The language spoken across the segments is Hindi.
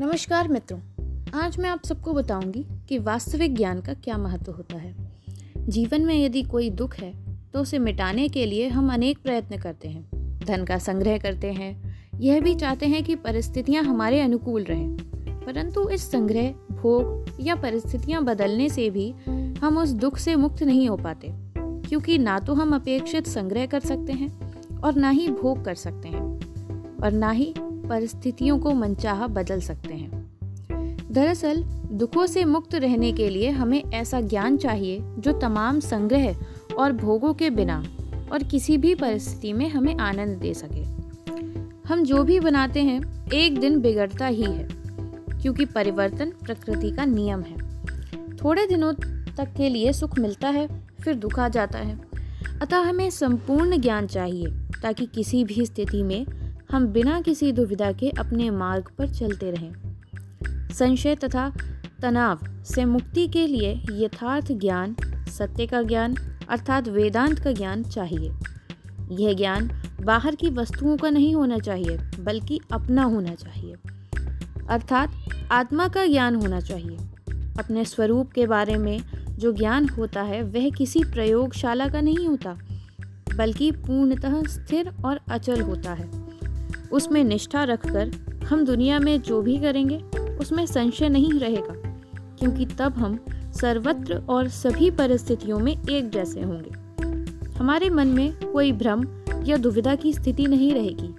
नमस्कार मित्रों, आज मैं आप सबको बताऊँगी कि वास्तविक ज्ञान का क्या महत्व होता है। जीवन में यदि कोई दुख है तो उसे मिटाने के लिए हम अनेक प्रयत्न करते हैं। धन का संग्रह करते हैं। यह भी चाहते हैं कि परिस्थितियाँ हमारे अनुकूल रहें। परंतु इस संग्रह, भोग या परिस्थितियाँ बदलने से भी हम उस दुख से मुक्त नहीं हो पाते, क्योंकि ना तो हम अपेक्षित संग्रह कर सकते हैं और ना ही भोग कर सकते हैं। और ना ही परिस्थितियों को मनचाहा बदल सकते हैं। दरअसल, दुखों से मुक्त रहने के लिए हमें ऐसा ज्ञान चाहिए जो तमाम संग्रह और भोगों के बिना और किसी भी परिस्थिति में हमें आनंद दे सके। हम जो भी बनाते हैं, एक दिन बिगड़ता ही है, क्योंकि परिवर्तन प्रकृति का नियम है। थोड़े दिनों तक के लिए सुख मिलता है, फिर दुख आ जाता है। अतः हमें संपूर्ण ज्ञान चाहिए, ताकि किसी भी स्थिति में हम बिना किसी दुविधा के अपने मार्ग पर चलते रहें। संशय तथा तनाव से मुक्ति के लिए यथार्थ ज्ञान, सत्य का ज्ञान अर्थात वेदांत का ज्ञान चाहिए। यह ज्ञान बाहर की वस्तुओं का नहीं होना चाहिए, बल्कि अपना होना चाहिए। अर्थात आत्मा का ज्ञान होना चाहिए। अपने स्वरूप के बारे में जो ज्ञान होता है, वह किसी प्रयोगशाला का नहीं होता, बल्कि पूर्णतः स्थिर और अचल होता है। उसमें निष्ठा रखकर हम दुनिया में जो भी करेंगे, उसमें संशय नहीं रहेगा, क्योंकि तब हम सर्वत्र और सभी परिस्थितियों में एक जैसे होंगे। हमारे मन में कोई भ्रम या दुविधा की स्थिति नहीं रहेगी।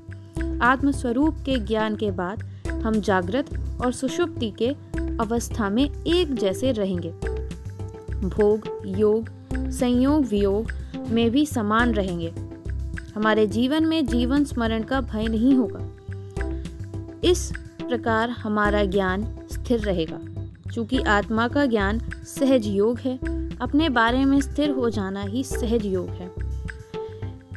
आत्मस्वरूप के ज्ञान के बाद हम जागृत और सुषुप्ति के अवस्था में एक जैसे रहेंगे। भोग, योग, संयोग, वियोग में भी समान रहेंगे। हमारे जीवन में जीवन स्मरण का भय नहीं होगा। इस प्रकार हमारा ज्ञान स्थिर रहेगा। क्योंकि आत्मा का ज्ञान सहज योग है, अपने बारे में स्थिर हो जाना ही सहज योग है।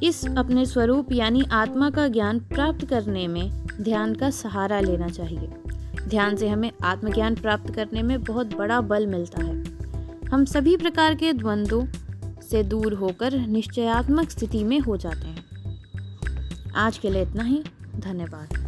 इस अपने स्वरूप यानी आत्मा का ज्ञान प्राप्त करने में ध्यान का सहारा लेना चाहिए। ध्यान से हमें आत्मज्ञान प्राप्त करने में बहुत बड़ा बल मिलता है। हम सभी प्रकार के द्वंद्वों से दूर होकर निश्चयात्मक स्थिति में हो जाते हैं। आज के लिए इतना ही। धन्यवाद।